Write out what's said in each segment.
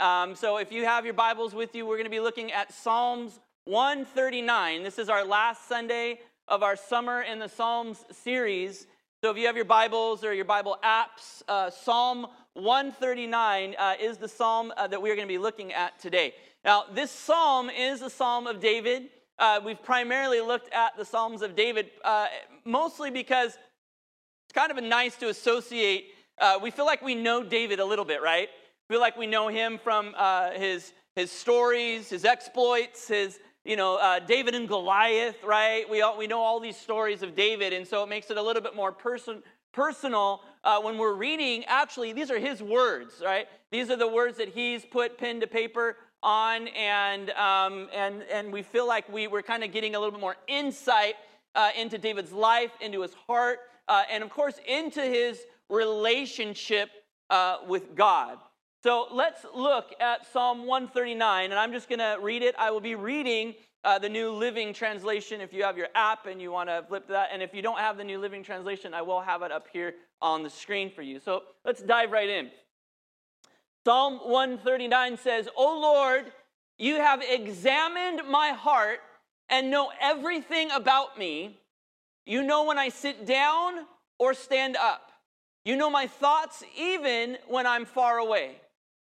Um, so if you have your Bibles with you, we're going to be looking at Psalms 139. This is our last Sunday of our Summer in the Psalms series. So if you have your Bibles or your Bible apps, uh, Psalm 139 uh, is the psalm uh, that we're going to be looking at today. Now, this psalm is a psalm of David. Uh, we've primarily looked at the Psalms of David, uh, mostly because it's kind of nice to associate. Uh, we feel like we know David a little bit, right? Feel like we know him from his, his stories, his exploits, his you know, uh, David and Goliath, right? We, all, we know all these stories of David, and so it makes it a little bit more person, personal uh, when we're reading. Actually, these are his words, right? These are the words that he's put pen to paper on, and, um, and, and we feel like we, we're kind of getting a little bit more insight uh, into David's life, into his heart, uh, and of course, into his relationship uh, with God. So let's look at Psalm 139, and I'm just going to read it. I will be reading uh, the New Living Translation if you have your app and you want to flip that. And if you don't have the New Living Translation, I will have it up here on the screen for you. So let's dive right in. Psalm 139 says, O Lord, you have examined my heart and know everything about me. You know when I sit down or stand up. You know my thoughts even when I'm far away.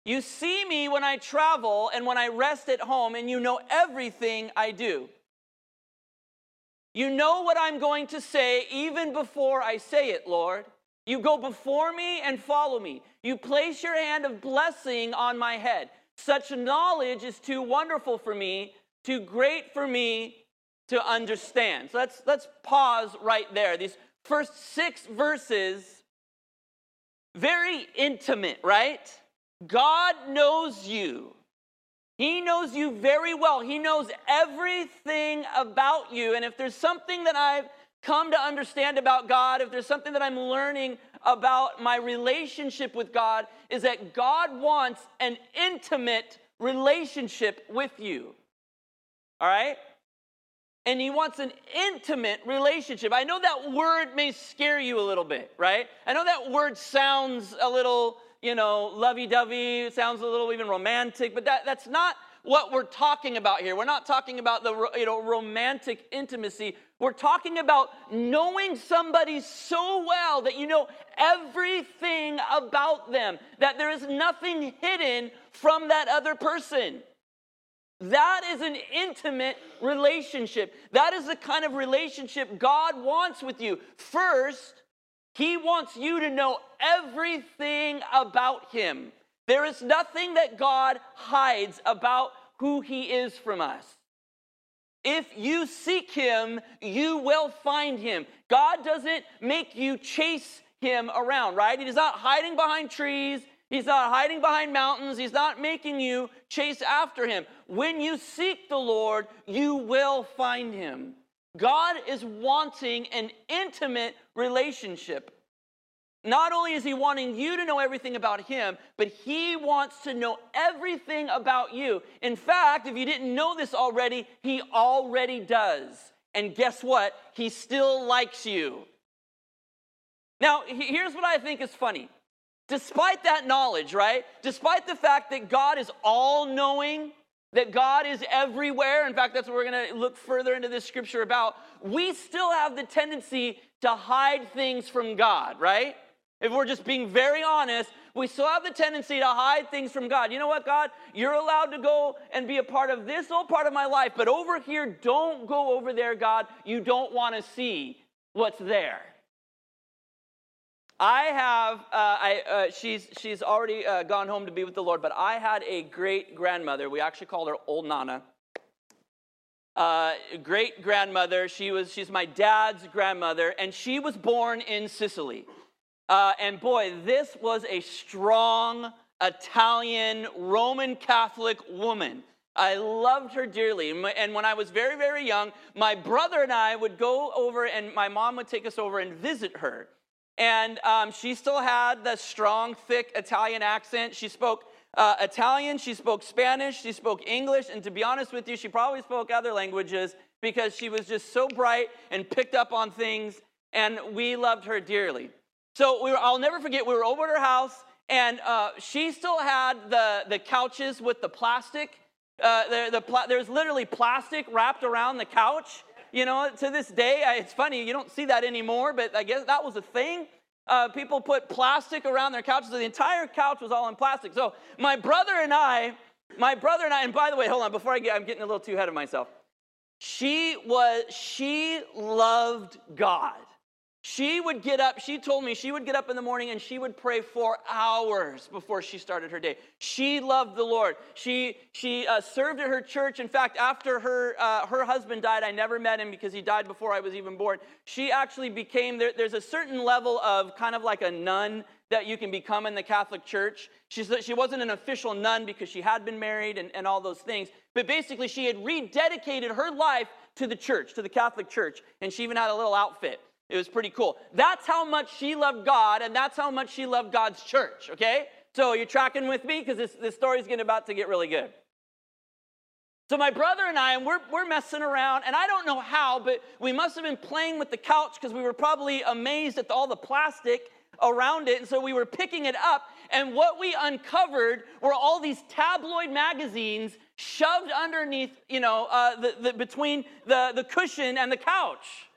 You see me when I travel and when I rest at home, and you know everything I do. You know what I'm going to say even before I say it, Lord. You go before me and follow me. You place your hand of blessing on my head. Such knowledge is too wonderful for me, too great for me to understand. So let's, let's pause right there. These first six verses, very intimate, right? God knows you. He knows you very well. He knows everything about you. And if there's something that I've come to understand about God, if there's something that I'm learning about my relationship with God, is that God wants an intimate relationship with you. All right? And he wants an intimate relationship. I know that word may scare you a little bit, right? I know that word sounds a little you know, lovey dovey, sounds a little even romantic, but that, that's not what we're talking about here. We're not talking about the you know, romantic intimacy. We're talking about knowing somebody so well that you know everything about them, that there is nothing hidden from that other person. That is an intimate relationship. That is the kind of relationship God wants with you. First, he wants you to know everything about Him. There is nothing that God hides about who He is from us. If you seek Him, you will find Him. God doesn't make you chase Him around, right? He's not hiding behind trees. He's not hiding behind mountains. He's not making you chase after Him. When you seek the Lord, you will find Him. God is wanting an intimate relationship. Not only is he wanting you to know everything about him, but he wants to know everything about you. In fact, if you didn't know this already, he already does. And guess what? He still likes you. Now, here's what I think is funny. Despite that knowledge, right? Despite the fact that God is all knowing, that God is everywhere. In fact, that's what we're going to look further into this scripture about. We still have the tendency to hide things from God, right? If we're just being very honest, we still have the tendency to hide things from God. You know what, God? You're allowed to go and be a part of this whole part of my life, but over here, don't go over there, God. You don't want to see what's there. I have, uh, I, uh, she's, she's already uh, gone home to be with the Lord, but I had a great grandmother. We actually called her Old Nana. Uh, great grandmother. She was, she's my dad's grandmother, and she was born in Sicily. Uh, and boy, this was a strong Italian Roman Catholic woman. I loved her dearly. And when I was very, very young, my brother and I would go over, and my mom would take us over and visit her. And um, she still had the strong, thick Italian accent. She spoke uh, Italian, she spoke Spanish, she spoke English, and to be honest with you, she probably spoke other languages because she was just so bright and picked up on things, and we loved her dearly. So we were, I'll never forget, we were over at her house, and uh, she still had the, the couches with the plastic. Uh, the, the there's literally plastic wrapped around the couch. You know, to this day, I, it's funny, you don't see that anymore, but I guess that was a thing. Uh, people put plastic around their couches. So the entire couch was all in plastic. So my brother and I, my brother and I, and by the way, hold on, before I get, I'm getting a little too ahead of myself. She was, she loved God. She would get up, she told me she would get up in the morning and she would pray for hours before she started her day. She loved the Lord. She, she uh, served at her church. In fact, after her, uh, her husband died, I never met him because he died before I was even born. She actually became, there, there's a certain level of kind of like a nun that you can become in the Catholic Church. She, she wasn't an official nun because she had been married and, and all those things, but basically she had rededicated her life to the church, to the Catholic Church, and she even had a little outfit. It was pretty cool. That's how much she loved God, and that's how much she loved God's church, okay? So you're tracking with me? Because this, this story's getting about to get really good. So my brother and I, and we're, we're messing around, and I don't know how, but we must have been playing with the couch because we were probably amazed at all the plastic around it. And so we were picking it up, and what we uncovered were all these tabloid magazines shoved underneath, you know, uh, the, the, between the, the cushion and the couch.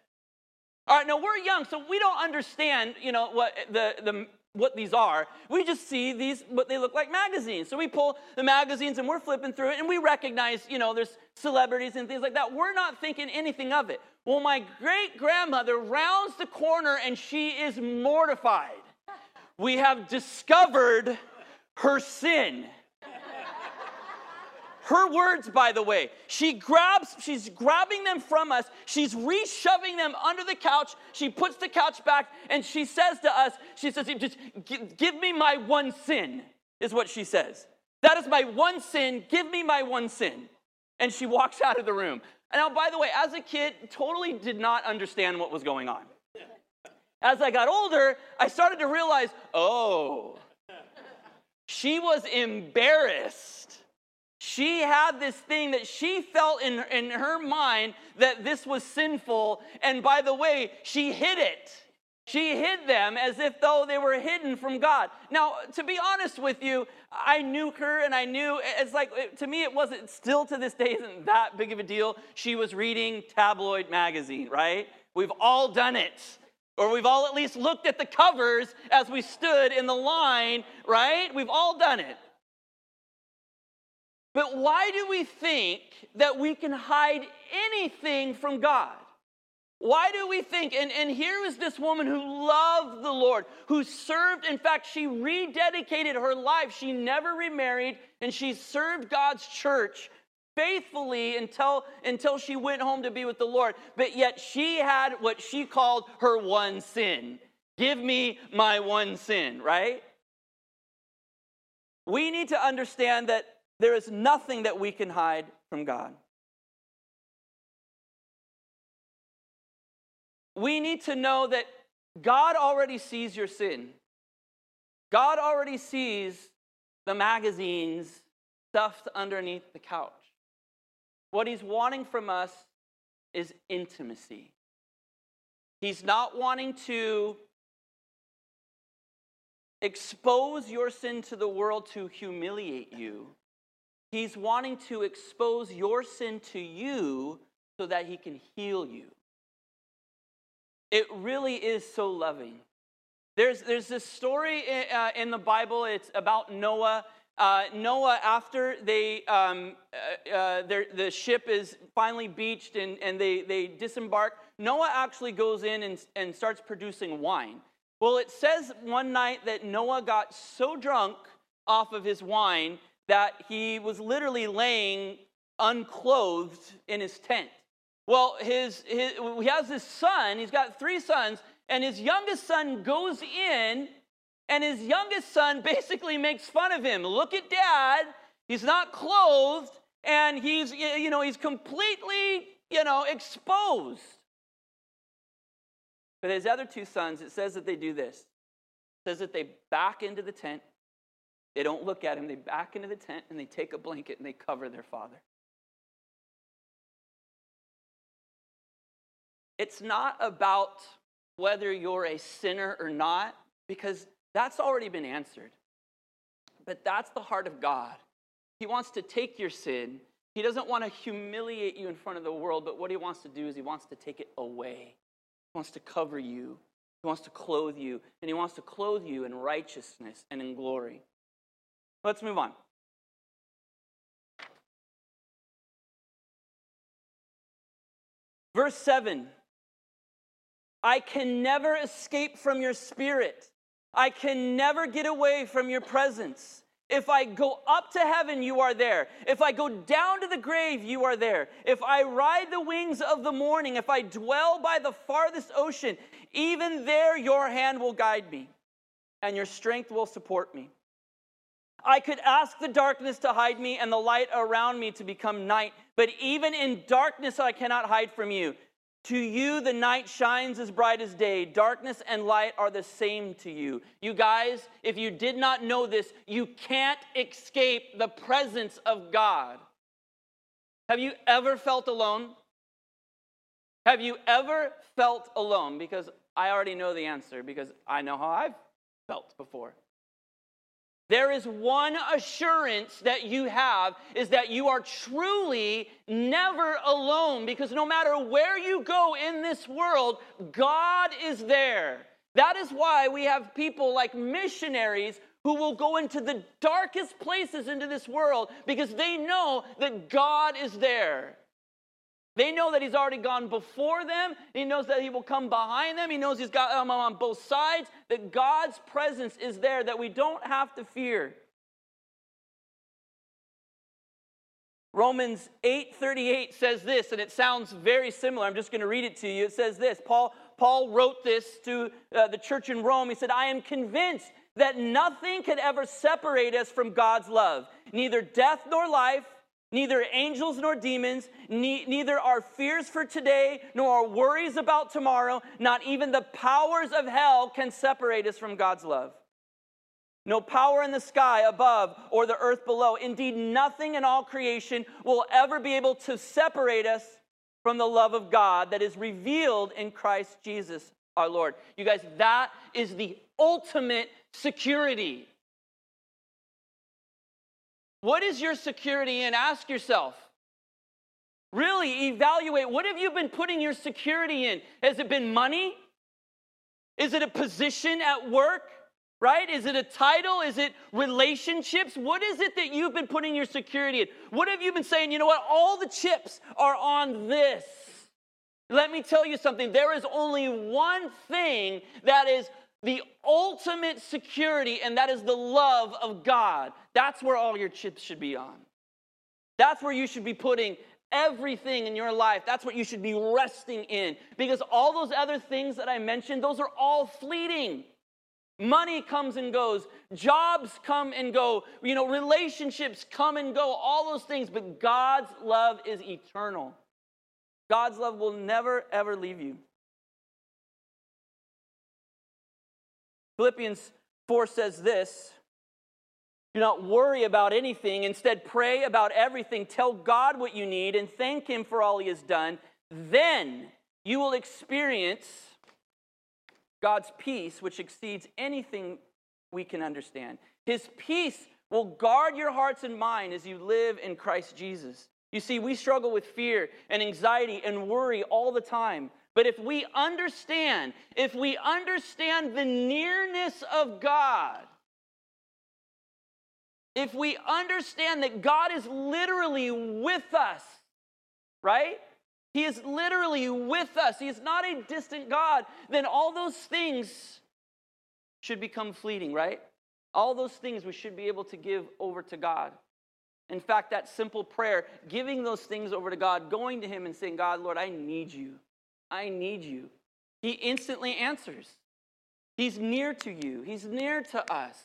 All right, now we're young, so we don't understand, you know, what the, the what these are. We just see these what they look like magazines. So we pull the magazines and we're flipping through it and we recognize, you know, there's celebrities and things like that. We're not thinking anything of it. Well, my great grandmother rounds the corner and she is mortified. We have discovered her sin. Her words, by the way, she grabs, she's grabbing them from us, she's reshoving them under the couch, she puts the couch back, and she says to us, she says, just give me my one sin, is what she says. That is my one sin, give me my one sin. And she walks out of the room. And now, by the way, as a kid, totally did not understand what was going on. As I got older, I started to realize, oh, she was embarrassed she had this thing that she felt in, in her mind that this was sinful. And by the way, she hid it. She hid them as if though they were hidden from God. Now, to be honest with you, I knew her and I knew it's like, to me, it wasn't, still to this day, isn't that big of a deal. She was reading tabloid magazine, right? We've all done it. Or we've all at least looked at the covers as we stood in the line, right? We've all done it. But why do we think that we can hide anything from God? Why do we think? And, and here is this woman who loved the Lord, who served. In fact, she rededicated her life. She never remarried, and she served God's church faithfully until, until she went home to be with the Lord. But yet she had what she called her one sin. Give me my one sin, right? We need to understand that there is nothing that we can hide from God. We need to know that God already sees your sin. God already sees the magazines stuffed underneath the couch. What He's wanting from us is intimacy. He's not wanting to expose your sin to the world to humiliate you. He's wanting to expose your sin to you so that he can heal you. It really is so loving. There's, there's this story in, uh, in the Bible, it's about Noah. Uh, Noah, after they, um, uh, uh the ship is finally beached and, and they, they disembark, Noah actually goes in and, and starts producing wine. Well, it says one night that Noah got so drunk off of his wine that he was literally laying unclothed in his tent. Well, his, his, he has his son, he's got three sons, and his youngest son goes in, and his youngest son basically makes fun of him. Look at dad, he's not clothed, and he's, you know, he's completely, you know, exposed. But his other two sons, it says that they do this. It says that they back into the tent they don't look at him, they back into the tent and they take a blanket and they cover their father. It's not about whether you're a sinner or not, because that's already been answered. But that's the heart of God. He wants to take your sin. He doesn't want to humiliate you in front of the world, but what he wants to do is he wants to take it away. He wants to cover you. He wants to clothe you, and he wants to clothe you in righteousness and in glory. Let's move on. Verse 7 I can never escape from your spirit. I can never get away from your presence. If I go up to heaven, you are there. If I go down to the grave, you are there. If I ride the wings of the morning, if I dwell by the farthest ocean, even there your hand will guide me and your strength will support me. I could ask the darkness to hide me and the light around me to become night, but even in darkness I cannot hide from you. To you, the night shines as bright as day. Darkness and light are the same to you. You guys, if you did not know this, you can't escape the presence of God. Have you ever felt alone? Have you ever felt alone? Because I already know the answer, because I know how I've felt before. There is one assurance that you have is that you are truly never alone because no matter where you go in this world, God is there. That is why we have people like missionaries who will go into the darkest places into this world because they know that God is there. They know that he's already gone before them. He knows that he will come behind them. He knows he's got them on both sides, that God's presence is there, that we don't have to fear. Romans 8:38 says this and it sounds very similar. I'm just going to read it to you. It says this. Paul Paul wrote this to uh, the church in Rome. He said, "I am convinced that nothing could ever separate us from God's love. Neither death nor life, Neither angels nor demons, ne- neither our fears for today nor our worries about tomorrow, not even the powers of hell can separate us from God's love. No power in the sky above or the earth below. Indeed, nothing in all creation will ever be able to separate us from the love of God that is revealed in Christ Jesus our Lord. You guys, that is the ultimate security. What is your security in? Ask yourself. Really evaluate what have you been putting your security in? Has it been money? Is it a position at work? Right? Is it a title? Is it relationships? What is it that you've been putting your security in? What have you been saying? You know what? All the chips are on this. Let me tell you something. There is only one thing that is the ultimate security, and that is the love of God. That's where all your chips should be on. That's where you should be putting everything in your life. That's what you should be resting in. Because all those other things that I mentioned, those are all fleeting. Money comes and goes, jobs come and go, you know, relationships come and go, all those things, but God's love is eternal. God's love will never, ever leave you. Philippians 4 says this Do not worry about anything. Instead, pray about everything. Tell God what you need and thank Him for all He has done. Then you will experience God's peace, which exceeds anything we can understand. His peace will guard your hearts and mind as you live in Christ Jesus. You see, we struggle with fear and anxiety and worry all the time. But if we understand, if we understand the nearness of God, if we understand that God is literally with us, right? He is literally with us. He is not a distant God, then all those things should become fleeting, right? All those things we should be able to give over to God. In fact, that simple prayer, giving those things over to God, going to Him and saying, God, Lord, I need you. I need you. He instantly answers. He's near to you, He's near to us.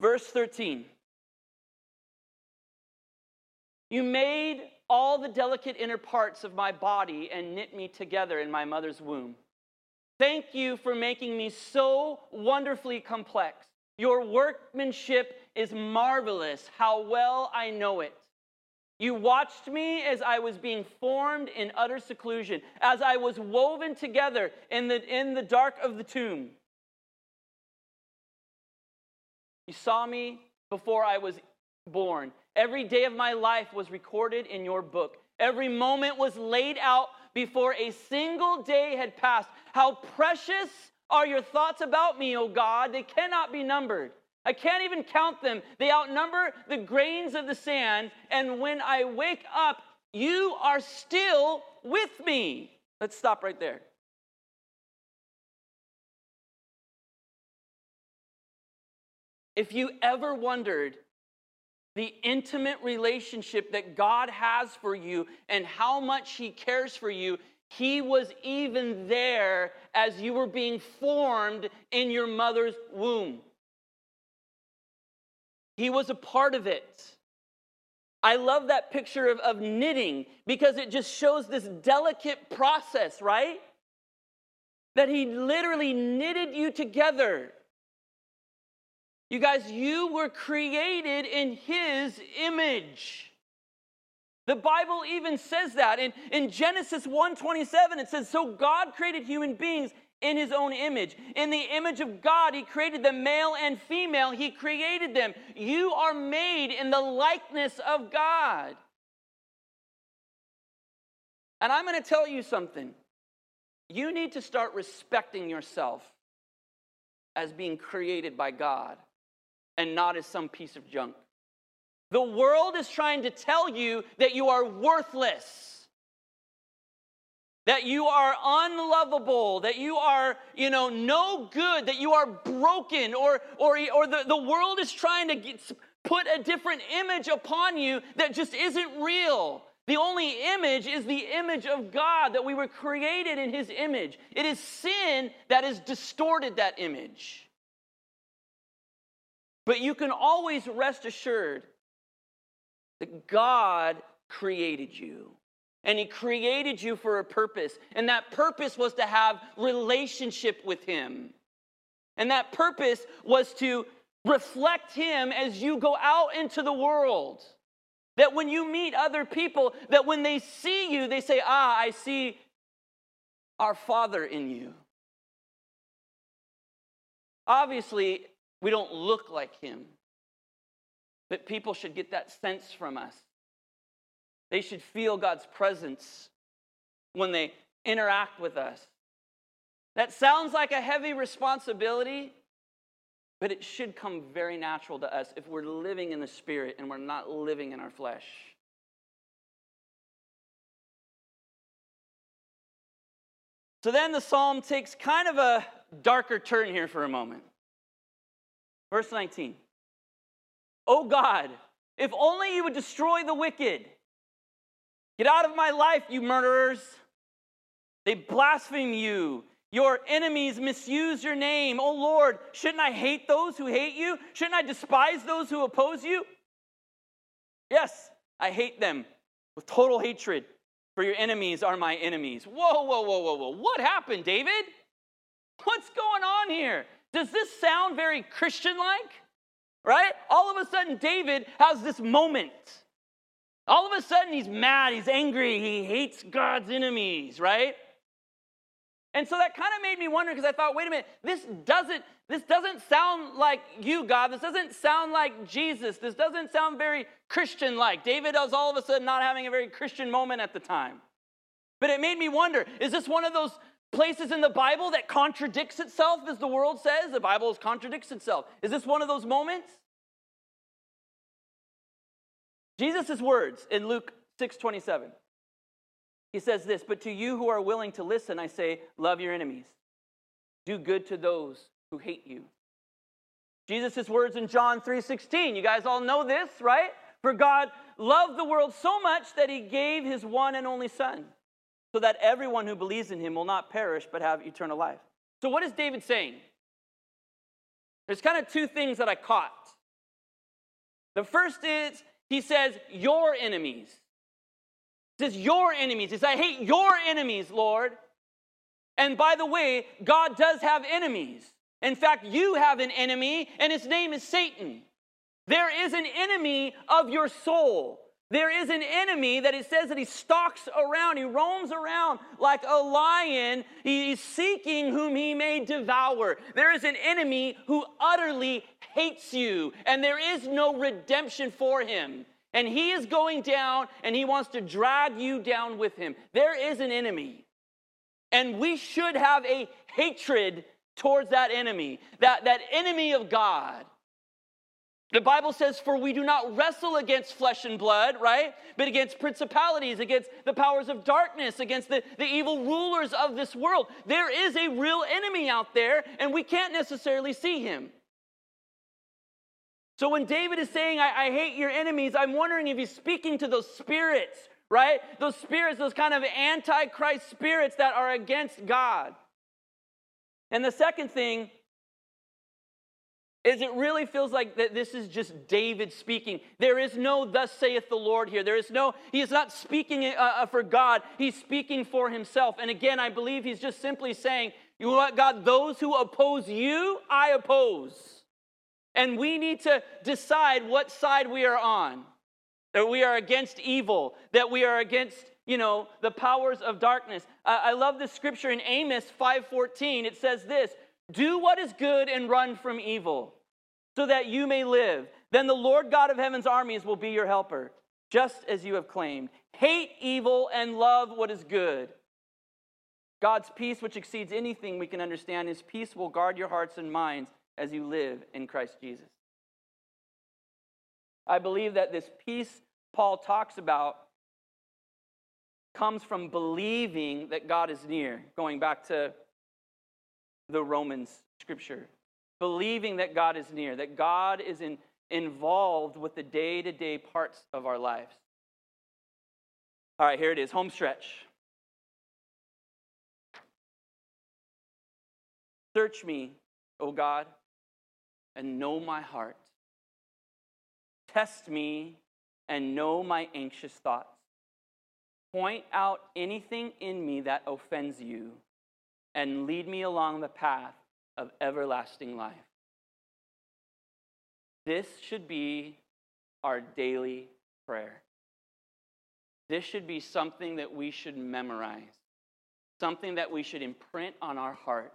Verse 13 You made all the delicate inner parts of my body and knit me together in my mother's womb. Thank you for making me so wonderfully complex. Your workmanship is marvelous. How well I know it. You watched me as I was being formed in utter seclusion, as I was woven together in the, in the dark of the tomb. You saw me before I was born. Every day of my life was recorded in your book. Every moment was laid out before a single day had passed. How precious are your thoughts about me, O God? They cannot be numbered. I can't even count them. They outnumber the grains of the sand. And when I wake up, you are still with me. Let's stop right there. If you ever wondered the intimate relationship that God has for you and how much He cares for you, He was even there as you were being formed in your mother's womb. He was a part of it. I love that picture of, of knitting because it just shows this delicate process, right? That he literally knitted you together. You guys, you were created in his image. The Bible even says that. In, in Genesis 1:27, it says, So God created human beings in his own image. In the image of God, he created them male and female. He created them. You are made in the likeness of God. And I'm going to tell you something. You need to start respecting yourself as being created by God and not as some piece of junk. The world is trying to tell you that you are worthless that you are unlovable, that you are, you know, no good, that you are broken, or, or, or the, the world is trying to get, put a different image upon you that just isn't real. The only image is the image of God, that we were created in His image. It is sin that has distorted that image. But you can always rest assured that God created you and he created you for a purpose and that purpose was to have relationship with him. And that purpose was to reflect him as you go out into the world. That when you meet other people that when they see you they say ah i see our father in you. Obviously we don't look like him but people should get that sense from us they should feel God's presence when they interact with us. That sounds like a heavy responsibility, but it should come very natural to us if we're living in the Spirit and we're not living in our flesh. So then the psalm takes kind of a darker turn here for a moment. Verse 19. Oh God, if only you would destroy the wicked Get out of my life, you murderers. They blaspheme you. Your enemies misuse your name. Oh Lord, shouldn't I hate those who hate you? Shouldn't I despise those who oppose you? Yes, I hate them with total hatred, for your enemies are my enemies. Whoa, whoa, whoa, whoa, whoa. What happened, David? What's going on here? Does this sound very Christian like? Right? All of a sudden, David has this moment all of a sudden, he's mad, he's angry, he hates God's enemies, right? And so that kind of made me wonder because I thought, wait a minute, this doesn't this doesn't sound like you, God. This doesn't sound like Jesus. This doesn't sound very Christian like. David was all of a sudden not having a very Christian moment at the time. But it made me wonder, is this one of those places in the Bible that contradicts itself as the world says? The Bible contradicts itself. Is this one of those moments? Jesus' words in Luke 6 27. He says this, but to you who are willing to listen, I say, love your enemies. Do good to those who hate you. Jesus' words in John 3:16. You guys all know this, right? For God loved the world so much that he gave his one and only son, so that everyone who believes in him will not perish but have eternal life. So what is David saying? There's kind of two things that I caught. The first is he says, Your enemies. He says, Your enemies. He says, I hate your enemies, Lord. And by the way, God does have enemies. In fact, you have an enemy, and his name is Satan. There is an enemy of your soul. There is an enemy that it says that he stalks around, he roams around like a lion. He's seeking whom he may devour. There is an enemy who utterly hates you, and there is no redemption for him. And he is going down and he wants to drag you down with him. There is an enemy. And we should have a hatred towards that enemy, that, that enemy of God. The Bible says, For we do not wrestle against flesh and blood, right? But against principalities, against the powers of darkness, against the, the evil rulers of this world. There is a real enemy out there, and we can't necessarily see him. So when David is saying, I, I hate your enemies, I'm wondering if he's speaking to those spirits, right? Those spirits, those kind of antichrist spirits that are against God. And the second thing is it really feels like that this is just David speaking. There is no thus saith the Lord here. There is no, he is not speaking uh, uh, for God, he's speaking for himself. And again, I believe he's just simply saying, You know what, God, those who oppose you, I oppose. And we need to decide what side we are on. That we are against evil, that we are against you know the powers of darkness i, I love this scripture in amos 5.14 it says this do what is good and run from evil, so that you may live. Then the Lord God of heaven's armies will be your helper, just as you have claimed. Hate evil and love what is good. God's peace, which exceeds anything we can understand, his peace will guard your hearts and minds as you live in Christ Jesus. I believe that this peace Paul talks about comes from believing that God is near, going back to the Romans scripture, believing that God is near, that God is in, involved with the day to day parts of our lives. All right, here it is home stretch. Search me, O God, and know my heart. Test me and know my anxious thoughts. Point out anything in me that offends you and lead me along the path of everlasting life. This should be our daily prayer. This should be something that we should memorize, something that we should imprint on our hearts.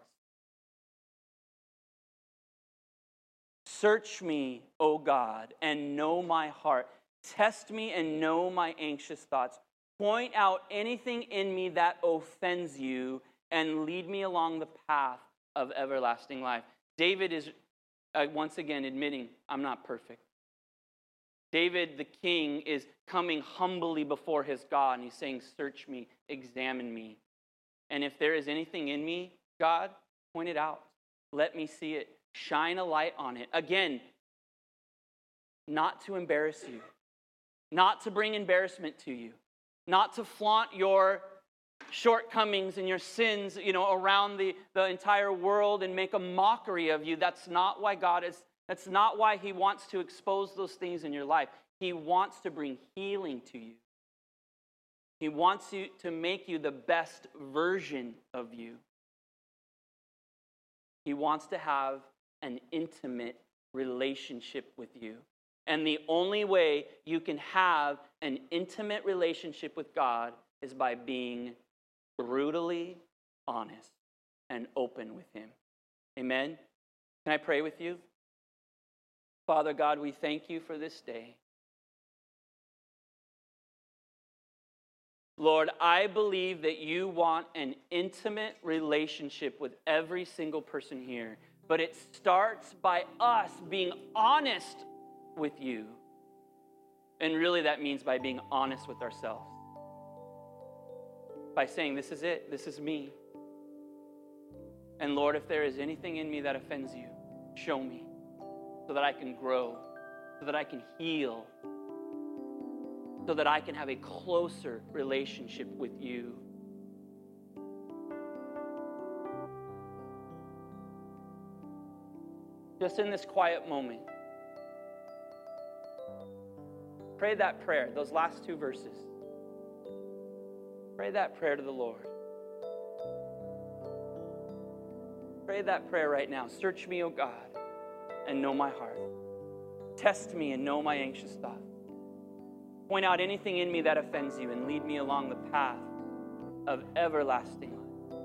Search me, O God, and know my heart. Test me and know my anxious thoughts. Point out anything in me that offends you and lead me along the path of everlasting life. David is uh, once again admitting, I'm not perfect. David, the king, is coming humbly before his God and he's saying, Search me, examine me. And if there is anything in me, God, point it out. Let me see it. Shine a light on it. Again, not to embarrass you, not to bring embarrassment to you, not to flaunt your shortcomings and your sins, you know, around the, the entire world and make a mockery of you. That's not why God is, that's not why He wants to expose those things in your life. He wants to bring healing to you. He wants you to make you the best version of you. He wants to have an intimate relationship with you. And the only way you can have an intimate relationship with God is by being brutally honest and open with Him. Amen. Can I pray with you? Father God, we thank you for this day. Lord, I believe that you want an intimate relationship with every single person here, but it starts by us being honest with you. And really, that means by being honest with ourselves by saying, This is it, this is me. And Lord, if there is anything in me that offends you, show me so that I can grow, so that I can heal, so that I can have a closer relationship with you. Just in this quiet moment, pray that prayer, those last two verses. Pray that prayer to the Lord. Pray that prayer right now. Search me, O God, and know my heart. Test me and know my anxious thoughts. Point out anything in me that offends you and lead me along the path of everlasting life.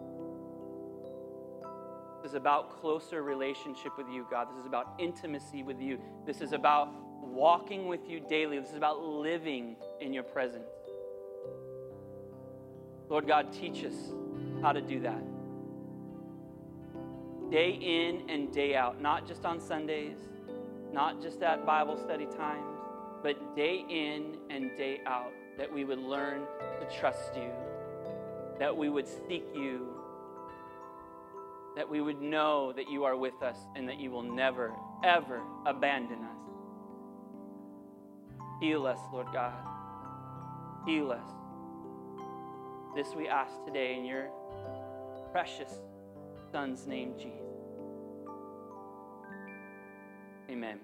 This is about closer relationship with you, God. This is about intimacy with you. This is about walking with you daily. This is about living in your presence. Lord God, teach us how to do that. Day in and day out, not just on Sundays, not just at Bible study times, but day in and day out, that we would learn to trust you, that we would seek you, that we would know that you are with us and that you will never, ever abandon us. Heal us, Lord God. Heal us. This we ask today in your precious Son's name, Jesus. Amen.